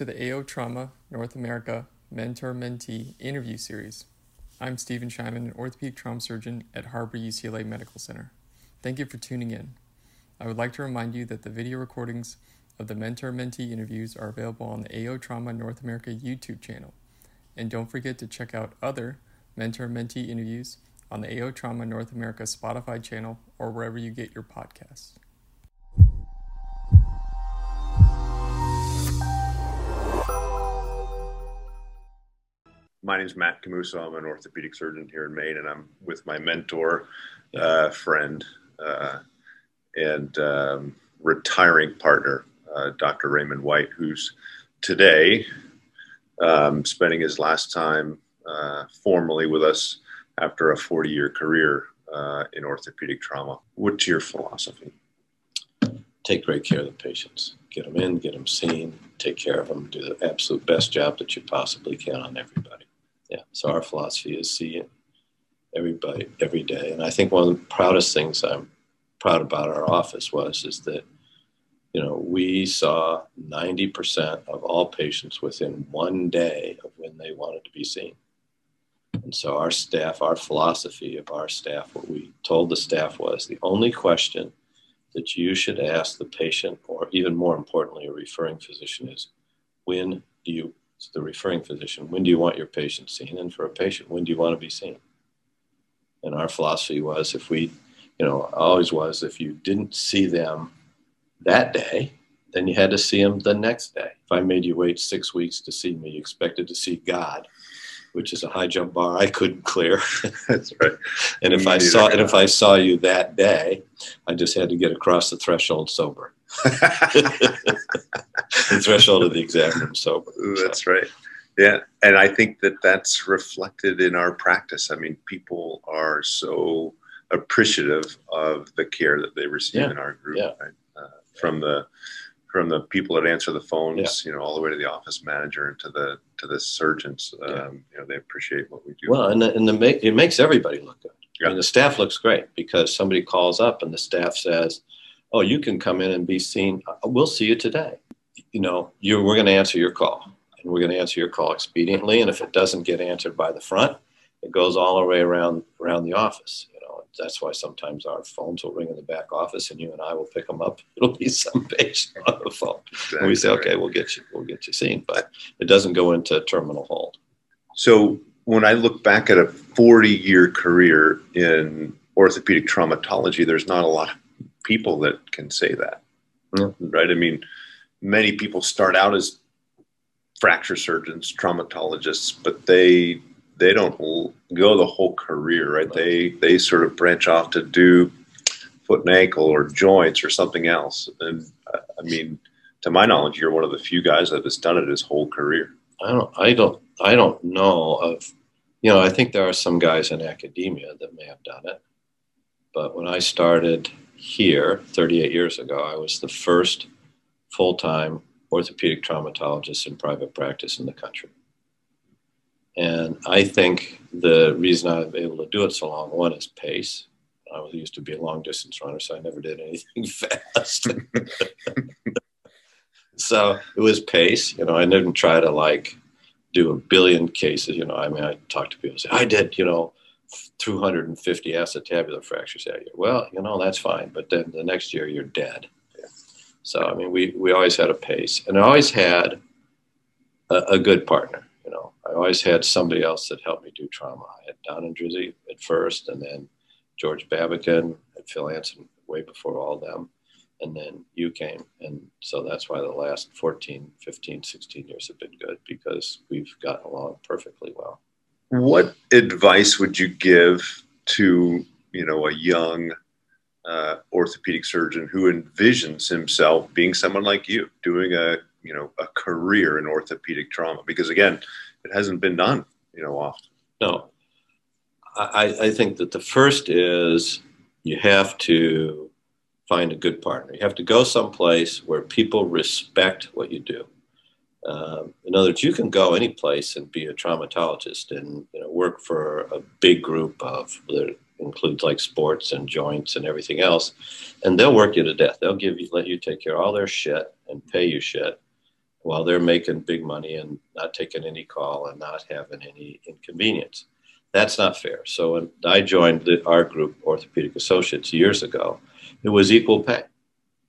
to the AO Trauma North America Mentor Mentee interview series. I'm Stephen Shymon, an orthopedic trauma surgeon at Harbor UCLA Medical Center. Thank you for tuning in. I would like to remind you that the video recordings of the mentor mentee interviews are available on the AO Trauma North America YouTube channel. And don't forget to check out other mentor mentee interviews on the AO Trauma North America Spotify channel or wherever you get your podcasts. My name is Matt Camuso. I'm an orthopedic surgeon here in Maine, and I'm with my mentor, uh, friend, uh, and um, retiring partner, uh, Dr. Raymond White, who's today um, spending his last time uh, formally with us after a 40 year career uh, in orthopedic trauma. What's your philosophy? Take great care of the patients. Get them in, get them seen, take care of them, do the absolute best job that you possibly can on everybody yeah. So our philosophy is see everybody every day, and I think one of the proudest things I'm proud about our office was is that you know we saw 90% of all patients within one day of when they wanted to be seen. And so our staff, our philosophy of our staff, what we told the staff was the only question that you should ask the patient, or even more importantly, a referring physician, is when do you the referring physician, when do you want your patient seen? And for a patient, when do you want to be seen? And our philosophy was if we, you know, always was if you didn't see them that day, then you had to see them the next day. If I made you wait six weeks to see me, you expected to see God, which is a high jump bar I couldn't clear. That's right. and if I saw and if I saw you that day, I just had to get across the threshold sober. The threshold of the exam room sober. That's so. right. Yeah, and I think that that's reflected in our practice. I mean, people are so appreciative of the care that they receive yeah. in our group, yeah. right? uh, from the from the people that answer the phones, you know, all the way to the office manager and to the to the surgeons. Um, you know, they appreciate what we do. Well, and the, and the it makes everybody look good. I mean, the staff looks great because somebody calls up and the staff says, "Oh, you can come in and be seen. Uh, we'll see you today." you know, you we're going to answer your call, and we're going to answer your call expediently. And if it doesn't get answered by the front, it goes all the way around around the office. You know, that's why sometimes our phones will ring in the back office, and you and I will pick them up. It'll be some patient on the phone, exactly. and we say, "Okay, we'll get you, we'll get you seen," but it doesn't go into terminal hold. So when I look back at a 40 year career in orthopedic traumatology, there's not a lot of people that can say that. Yeah. Right? I mean, many people start out as fracture surgeons, traumatologists, but they they don't go the whole career, right? They they sort of branch off to do foot and ankle or joints or something else. And uh, I mean, to my knowledge, you're one of the few guys that has done it his whole career. I don't I don't I don't know of you know, I think there are some guys in academia that may have done it. But when I started here 38 years ago, I was the first full time orthopedic traumatologist in private practice in the country. And I think the reason I'm able to do it so long, one is pace. I used to be a long distance runner, so I never did anything fast. so it was pace. You know, I didn't try to like do a billion cases. You know, I mean, I talked to people and say, I did, you know, 250 acetabular fractures that year. Well, you know, that's fine. But then the next year you're dead. So I mean, we we always had a pace, and I always had a, a, good partner. You know, I always had somebody else that helped me do trauma. I had Don and Drizzy at first, and then George Babican and Phil Anson way before all them, and then you came, and so that's why the last 14, 15, 16 years have been good because we've gotten along perfectly well. What advice would you give to you know a young uh, orthopedic surgeon who envisions himself being someone like you, doing a you know a career in orthopedic trauma. Because again, it hasn't been done you know often. No, I, I think that the first is you have to find a good partner. You have to go someplace where people respect what you do. Um, in other words, you can go any place and be a traumatologist and you know, work for a big group of that includes like sports and joints and everything else, and they'll work you to death. They'll give you let you take care of all their shit and pay you shit, while they're making big money and not taking any call and not having any inconvenience. That's not fair. So when I joined the, our group, Orthopedic Associates, years ago, it was equal pay.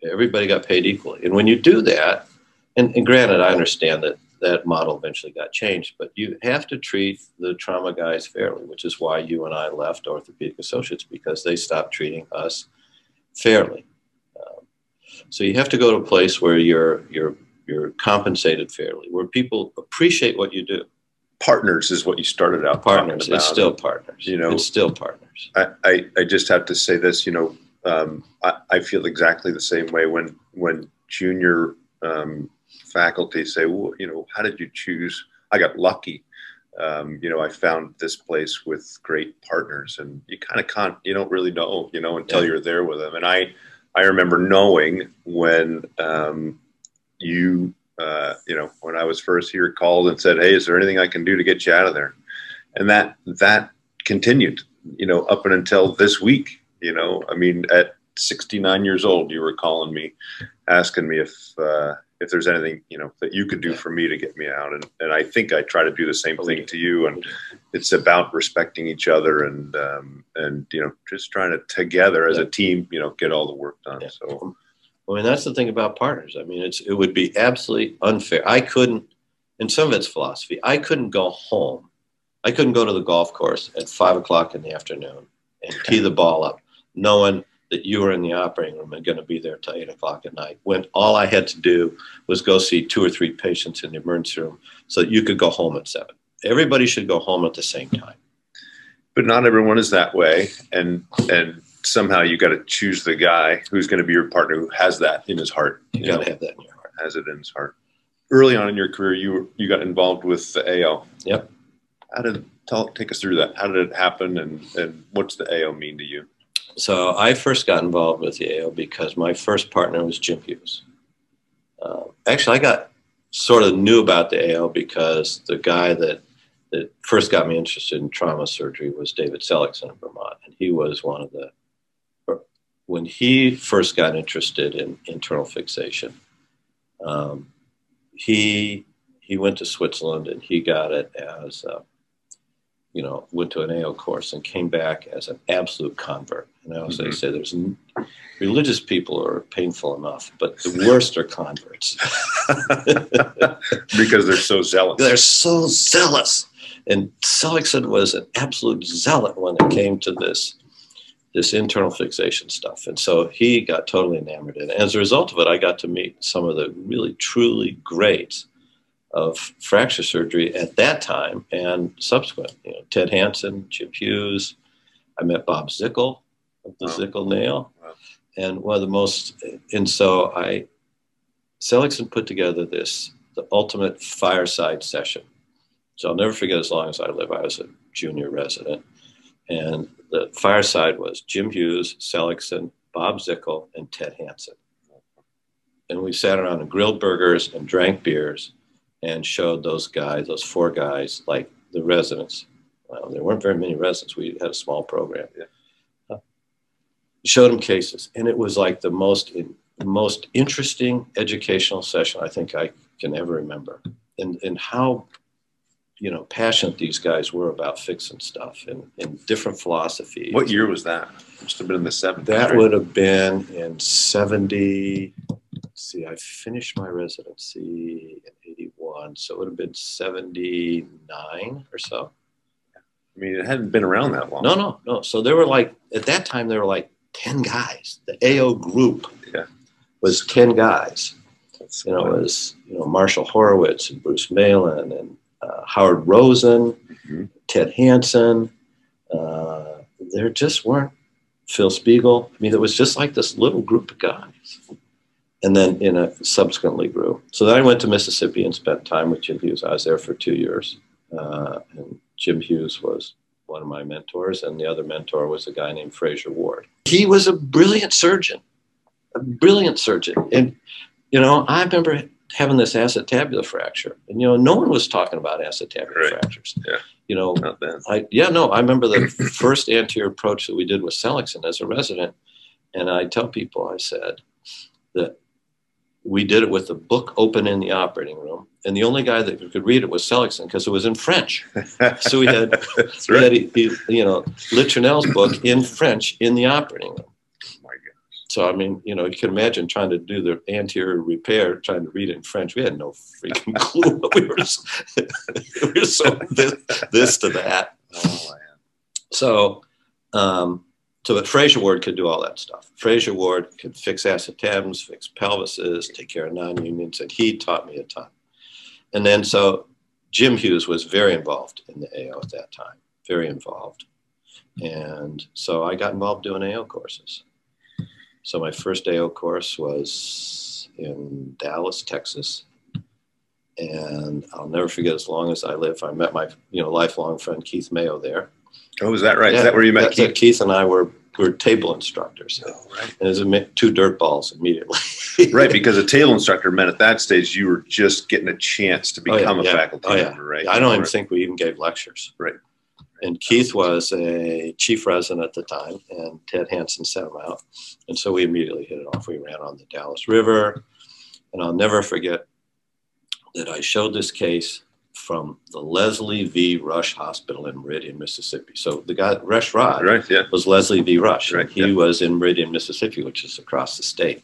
Everybody got paid equally. And when you do that, and, and granted, I understand that that model eventually got changed, but you have to treat the trauma guys fairly, which is why you and I left Orthopedic Associates because they stopped treating us fairly. Um, so you have to go to a place where you're you're you're compensated fairly, where people appreciate what you do. Partners is what you started out. Partners, it's still partners. You know, it's still partners. I, I, I just have to say this. You know, um, I, I feel exactly the same way when when junior um, faculty say, well, you know, how did you choose? I got lucky. Um, you know, I found this place with great partners, and you kind of can't, you don't really know, you know, until yeah. you're there with them. And I, I remember knowing when um, you, uh, you know, when I was first here, called and said, "Hey, is there anything I can do to get you out of there?" And that that continued, you know, up and until this week. You know, I mean, at 69 years old, you were calling me, asking me if uh, if there's anything you know that you could do for me to get me out. And, and i think i try to do the same thing to you. And it's about respecting each other and um, and you know just trying to together as a team you know get all the work done. Yeah. so i mean that's the thing about partners. I mean it's it would be absolutely unfair. I couldn't in some of its philosophy. I couldn't go home. I couldn't go to the golf course at five o'clock in the afternoon and tee the ball up knowing that you were in the operating room and going to be there till eight o'clock at night when all I had to do was go see two or three patients in the emergency room so that you could go home at seven. Everybody should go home at the same time. But not everyone is that way. And, and somehow you got to choose the guy who's going to be your partner who has that in his heart. You, you got to have that in your heart. Has it in his heart. Early on in your career, you, you got involved with the AO. Yep. How did, tell, take us through that. How did it happen and, and what's the AO mean to you? So I first got involved with AO because my first partner was Jim Hughes. Uh, actually, I got sort of knew about the AO because the guy that that first got me interested in trauma surgery was David Seligson in Vermont, and he was one of the when he first got interested in internal fixation. Um, he he went to Switzerland and he got it as uh, you know, went to an AO course and came back as an absolute convert. And I always mm-hmm. say there's religious people are painful enough, but the worst are converts because they're so zealous. They're so zealous. And Seligson was an absolute zealot when it came to this this internal fixation stuff. And so he got totally enamored in it. As a result of it, I got to meet some of the really truly great of fracture surgery at that time and subsequent. You know, Ted Hansen, Jim Hughes. I met Bob Zickel of the wow. Zickel nail. Wow. And one of the most, and so I, Seligson put together this, the ultimate fireside session. So I'll never forget as long as I live. I was a junior resident. And the fireside was Jim Hughes, Seligson, Bob Zickel, and Ted Hansen. And we sat around and grilled burgers and drank beers and showed those guys, those four guys, like the residents. Well, there weren't very many residents. We had a small program. Yeah. Showed them cases, and it was like the most in, most interesting educational session I think I can ever remember, and and how you know passionate these guys were about fixing stuff and, and different philosophies. What year was that? Must have been in the 70s. That right? would have been in 70. see, I finished my residency in 81, so it would have been 79 or so. I mean, it hadn't been around that long. No, no, no. So there were like, at that time, there were like 10 guys. The AO group yeah. was 10 guys. That's you know, it was, you know, Marshall Horowitz and Bruce Malin and uh, Howard Rosen, mm-hmm. Ted Hansen. Uh, there just weren't Phil Spiegel. I mean, it was just like this little group of guys and then in a subsequently grew. So then I went to Mississippi and spent time with Jim Hughes. I was there for two years, uh, and Jim Hughes was one of my mentors, and the other mentor was a guy named Fraser Ward. He was a brilliant surgeon, a brilliant surgeon, and you know I remember having this acetabular fracture, and you know no one was talking about acetabular right. fractures. Yeah. You know, I yeah no, I remember the first anterior approach that we did with Seligson as a resident, and I tell people I said that we did it with the book open in the operating room, and the only guy that could read it was Seligson because it was in French. so we had, we right. had you know Letournel's book in French in the operating room. Oh. So I mean, you know, you can imagine trying to do the anterior repair, trying to read it in French. We had no freaking clue. what we were, we were so this, this to that. Oh, man. So, um, so but Fraser Ward could do all that stuff. Fraser Ward could fix acetabulums, fix pelvises, take care of non-unions, and he taught me a ton. And then so Jim Hughes was very involved in the AO at that time, very involved. And so I got involved doing AO courses. So my first AO course was in Dallas, Texas. And I'll never forget as long as I live. I met my you know lifelong friend Keith Mayo there. Oh, is that right? is that where you met. Keith? Keith and I were were table instructors, Oh, right. and it was two dirt balls immediately. right, because a table instructor meant at that stage you were just getting a chance to Oh, yeah, become a yeah. faculty Oh, yeah. member, right? I don't even think we even gave lectures. Right. And Keith was a chief resident at the time, and Ted Hansen sent him out, and so we immediately hit it off. We ran on the Dallas River, and I'll never forget that I showed this case from the Leslie V. Rush Hospital in Meridian, Mississippi. So the guy Rush Rod Right, yeah. was Leslie V. Rush. Right, he yeah. was in Meridian, Mississippi, which is across the state.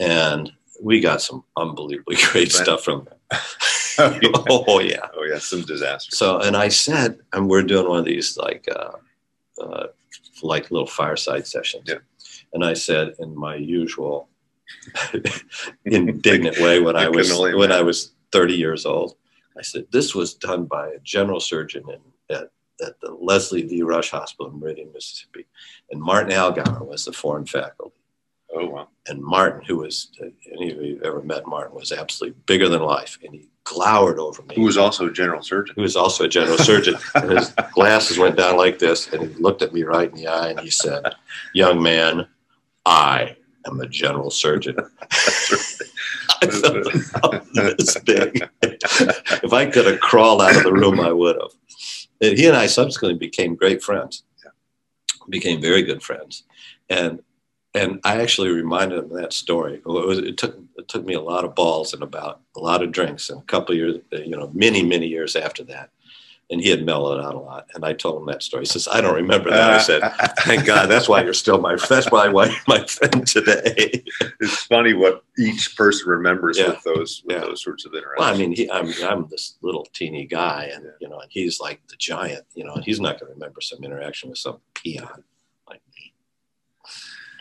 And we got some unbelievably great Bet. stuff from Oh, yeah. Oh, yeah. Oh, yeah, some disaster. So, and I said, and we're doing one of these like, uh, uh, like little fireside sessions. Yeah. And I said, in my usual indignant way, when I was when I was 30 years old, I said, this was done by a general surgeon in, at, at the Leslie V. Rush Hospital in Meridian, Mississippi. And Martin Allgöwer was the foreign faculty. Oh, wow. And Martin, who was, uh, any of you ever met Martin, was absolutely bigger than life. And he glowered over me Who was also a general surgeon. who was also a general surgeon. and his glasses went down like this, and he looked at me right in the eye and he said, Young man, I am a general surgeon. I felt this big. if I could have crawled out of the room, I would have. And he and I subsequently became great friends, became very good friends. And and I actually reminded him of that story. It, was, it took it took me a lot of balls and about a lot of drinks and a couple of years, you know, many many years after that. And he had mellowed out a lot. And I told him that story. He says, "I don't remember that." I said, "Thank God, that's why you're still my that's why why you're my friend today." it's funny what each person remembers Yeah. with those with Yeah. those sorts of interactions. Well, I mean, he, I'm I'm this little teeny guy, and Yeah. you know, and he's like the giant. You know, and he's not going to remember some interaction with some peon like me.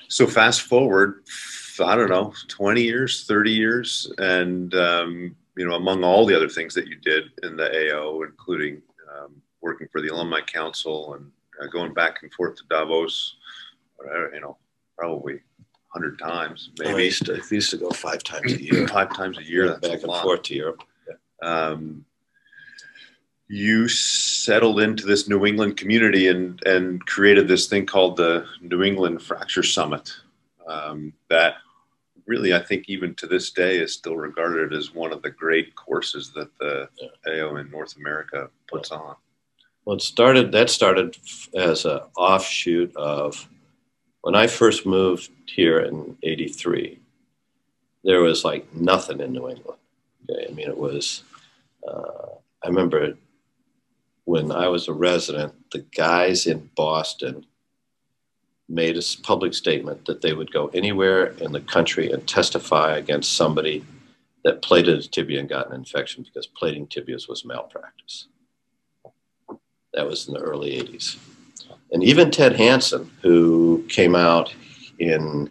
so fast forward, I don't know, twenty years, thirty years, and um, you know, among all the other things that you did in the AO, including um, working for the alumni council and uh, going back and forth to Davos, whatever, you know, probably hundred times, I maybe used to, I used to go five times a year, five times a year. Back and lot. forth to Europe. um, you settled into this New England community and and created this thing called the New England Fracture Summit. Um, that really, I think, even to this day, is still regarded as one of the great courses that the AO in North America puts on. Well, it started. That started as an offshoot of when I first moved here in '83. There was like nothing in New England. Okay, I mean, it was. Uh, I remember when I was a resident, the guys in Boston made a public statement that they would go anywhere in the country and testify against somebody that plated a tibia and got an infection because plating tibias was malpractice. That was in the early 80s. And even Ted Hansen, who came out in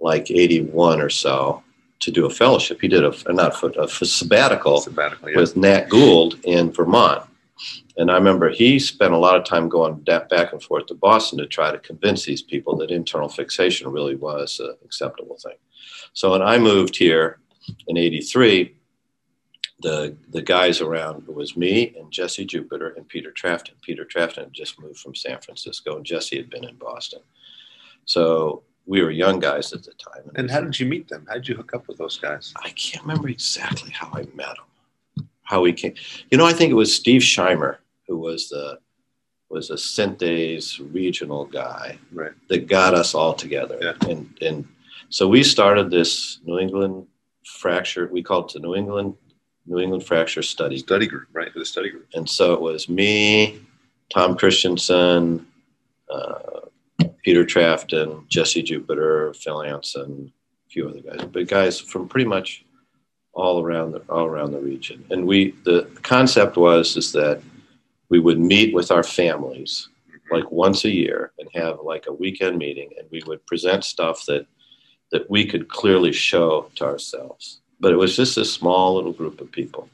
like 81 or so to do a fellowship, he did a, not a, a sabbatical Sabbatical, yeah. with Nat Gould in Vermont. And I remember he spent a lot of time going back and forth to Boston to try to convince these people that internal fixation really was an acceptable thing. So when I moved here in 83, the, the guys around it was me and Jesse Jupiter and Peter Trafton. Peter Trafton had just moved from San Francisco and Jesse had been in Boston. So we were young guys at the time. And how did you meet them? How did you hook up with those guys? I can't remember exactly how I met them. How he came. You know, I think it was Steve Scheimer who was the was a Synthes regional guy Right. that got us all together. Yeah. And and So we started this New England fracture. We called it the New England New England Fracture Study study group, right? The study group. And so it was me, Tom Christensen, uh, Peter Trafton, Jesse Jupiter, Phil Anson, a few other guys, but guys from pretty much all around the all around the region. And we the concept was is that we would meet with our families like once a year and have like a weekend meeting and we would present stuff that that we could clearly show to ourselves. But it was just a small little group of people.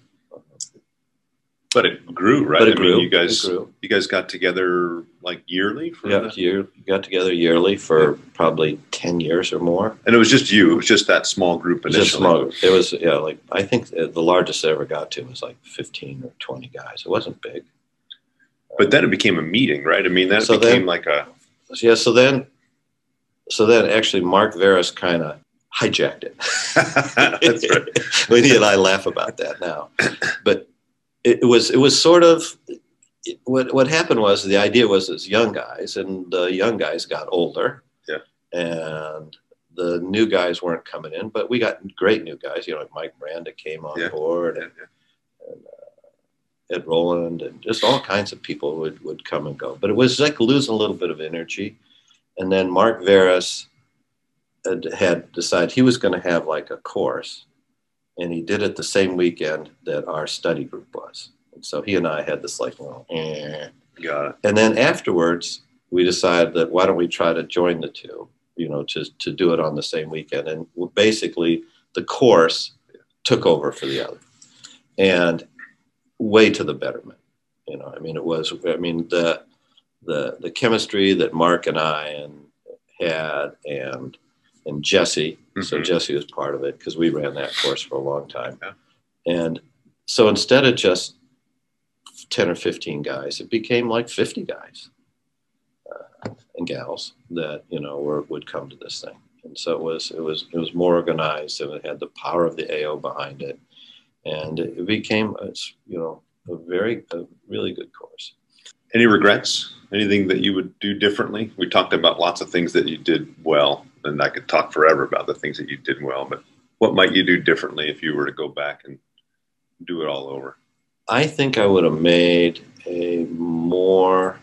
But it grew right? But it I grew. mean, you guys you guys got together like yearly for yeah year, got together yearly for probably 10 years or more. And it was just you it was just that small group it was, just initially? small. it was yeah like i think uh, the largest i ever got to was like 15 or 20 guys. It wasn't big but then it became a meeting right i mean then it So became then- like a yeah so then so then actually mark Vrahas kind of hijacked it that's right Winnie and I laugh about that now, but it, was it was sort of it, what what happened was the idea was as young guys, and the young guys got older, Yeah. and the new guys weren't coming in, but we got great new guys. You know, like Mike Miranda came on Yeah. board, Yeah, and, Ed Roland, and just all kinds of people would would come and go. But it was like losing a little bit of energy, and then Mark Vrahas had, had decided he was going to have like a course and he did it the same weekend that our study group was. And so he and I had this like, eh. got it and then afterwards we decided that why don't we try to join the two, you know, to to do it on the same weekend. And basically, the course took over for the other, and way to the betterment. You know, I mean, it was. I mean, the the the chemistry that Mark and I and had and and Jesse so Mhm. Jesse was part of it because we ran that course for a long time. Yeah. And so instead of just 10 or 15 guys, it became like 50 guys uh, and gals that, you know, were, would come to this thing. And so it was, it was, it was more organized and it had the power of the AO behind it. And it became, a, you know, a very, a really good course. any regrets anything that you would do differently we talked about lots of things that you did well and i could talk forever about the things that you did well but what might you do differently if you were to go back and do it all over I think I would have made a more.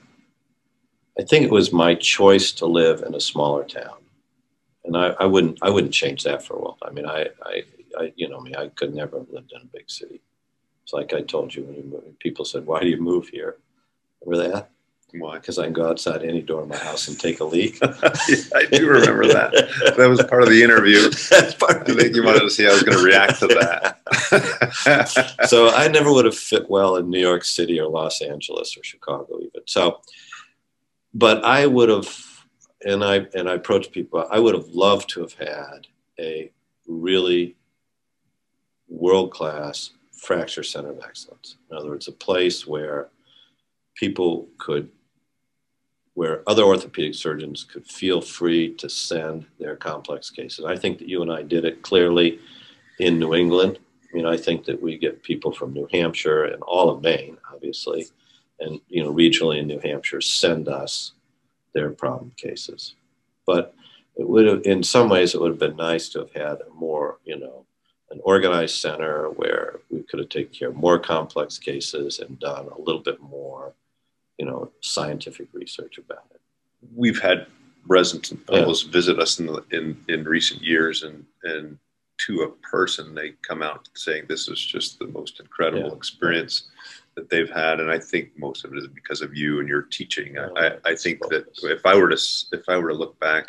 I think it was my choice to live in a smaller town, and I, I wouldn't. I wouldn't change that for a world. I mean, I, I, I, you know me. I could never have lived in a big city. It's like I told you when you moved, people said, "Why do you move here?" Remember that? why Because I can go outside any door of my house and take a leak. i do remember that that was part of the interview That's part i think you wanted to see how i was going to react to that so I never would have fit well in New York City or Los Angeles or Chicago even. So, but I would have, and I and I approached people. I would have loved to have had a really world class fracture center of excellence. In other words, a place where people could, where other orthopedic surgeons could feel free to send their complex cases. I think that you and I did it clearly in New England. I mean, I think that we get people from New Hampshire and all of Maine, obviously, and you know, regionally in New Hampshire, send us their problem cases. But it would have, in some ways, it would have been nice to have had a more, you know, an organized center where we could have taken care of more complex cases and done a little bit more, you know, scientific research about it. we've had residents and fellows visit us in, the, in in recent years and and to a person they come out saying this is just the most incredible Yeah. experience that they've had and i think most of it is because of you and your teaching I, I, I think that if i were to if i were to look back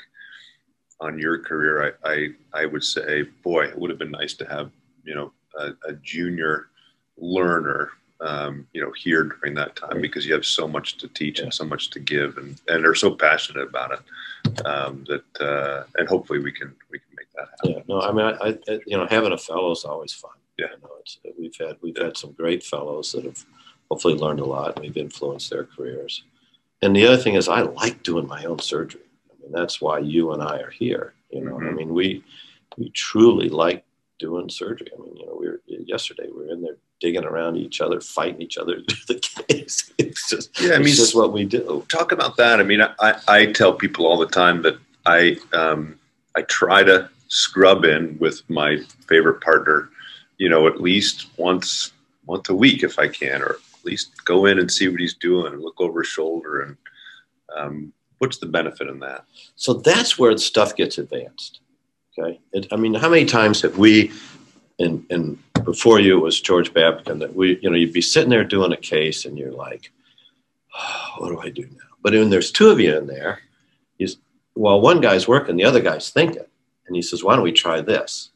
on your career i i, I would say boy it would have been nice to have you know a, a junior learner um, you know here during that time because you have so much to teach Yeah. and so much to give and and are so passionate about it um, that uh, and hopefully we can we can make that happen. Yeah, no, I mean, I, I you know, having a fellow is always fun. Yeah. you know, it's, we've had we've had some great fellows that have hopefully learned a lot and we've influenced their careers. And the other thing is, I like doing my own surgery. I mean, that's why you and I are here. You know, I Mhm. mean, we we truly like doing surgery. I mean, you know, we were yesterday we were in there digging around each other, fighting each other through the case. It's just Yeah, I mean, it's just what we do. talk about that. I mean, I, I tell people all the time that I um, I try to scrub in with my favorite partner, you know, at least once once a week if I can, or at least go in and see what he's doing and look over his shoulder and um, what's the benefit in that? So that's where stuff gets advanced. Okay. It, I mean, how many times have we, and, and before you it was George Babkin, that we, you know, you'd be sitting there doing a case and you're like, oh, what do I do now? But when there's two of you in there, he's, while one guy's working, the other guy's thinking. And he says, why don't we try this?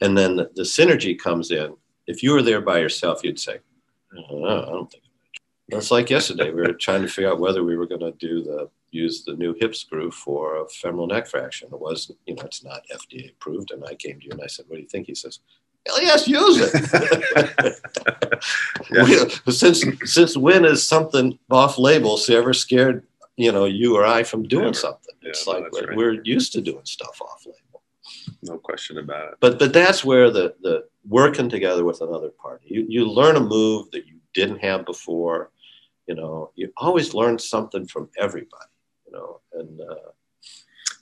And then the, the synergy comes in. If you were there by yourself, you'd say, oh, I don't think that's like yesterday. We were trying to figure out whether we were going to do the use the new hip screw for a femoral neck fraction. It was, you know, it's not FDA approved. And I came to you and I said, "What do you think?" He says, "Hell yes, use it." yeah. since since when is something off label so ever scared you know you or I from doing Never. something? It's yeah, like we're, right. we're used to doing stuff off label. No question about it. But but that's where the the working together with another party. You you learn a move that you didn't have before you know you always learn something from everybody know and uh,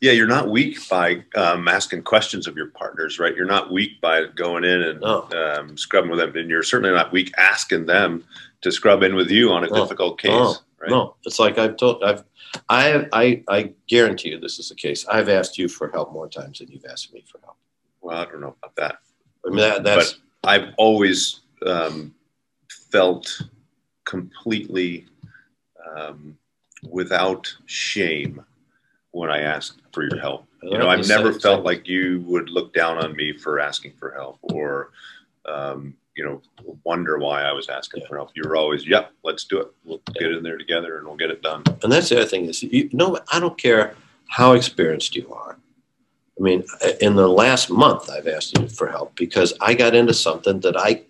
yeah you're not weak by um, asking questions of your partners right you're not weak by going in and no. um, scrubbing with them and you're certainly not weak asking them to scrub in with you on a no. difficult case no. Right? no it's like i've told i've I, I i guarantee you this is the case i've asked you for help more times than you've asked me for help well i don't know about that i mean that, that's but i've always um, felt completely um, without shame when I asked for your help. You know, I've never felt like you would look down on me for asking for help or, um, you know, wonder why I was asking yeah. for help. You were always, yep, let's do it. We'll yeah. get in there together and we'll get it done. And that's the other thing is, you know, I don't care how experienced you are. I mean, in the last month, I've asked you for help because I got into something that I,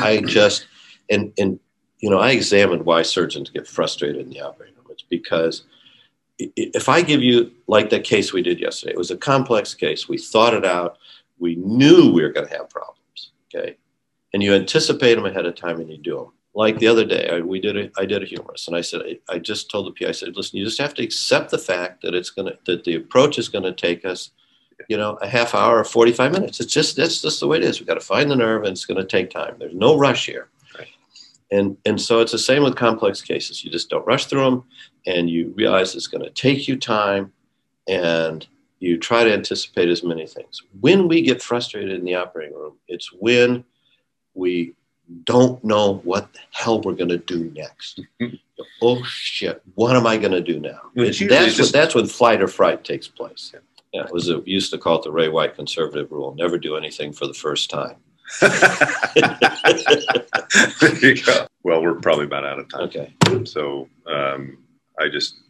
I just, and, and you know, I examined why surgeons get frustrated in the operating because if I give you, like that case we did yesterday, it was a complex case. We thought it out. We knew we were going to have problems. Okay. And you anticipate them ahead of time and you do them. Like the other day, I, we did a, I did a humerus, and I said, I, I just told the PI, I said, listen, you just have to accept the fact that it's going to, that the approach is going to take us, you know, a half hour or 45 minutes. It's just, that's just the way it is. We've got to find the nerve and it's going to take time. There's no rush here. And, and so it's the same with complex cases. You just don't rush through them and you realize it's going to take you time and you try to anticipate as many things. When we get frustrated in the operating room, it's when we don't know what the hell we're going to do next. oh shit, what am I going to do now? That's, just, what, that's when flight or fright takes place. Yeah, it was a, used to call it the Ray White conservative rule: never do anything for the first time. Well, we're probably about out of time. Okay. So um, I just,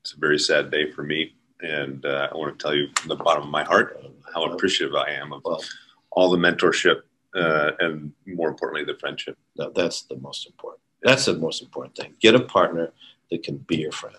it's a very sad day for me. And uh, I want to tell you from the bottom of my heart how appreciative I am of well, all the mentorship uh, and more importantly, the friendship. No, that's the most important. That's the most important thing. Get a partner that can be your friend.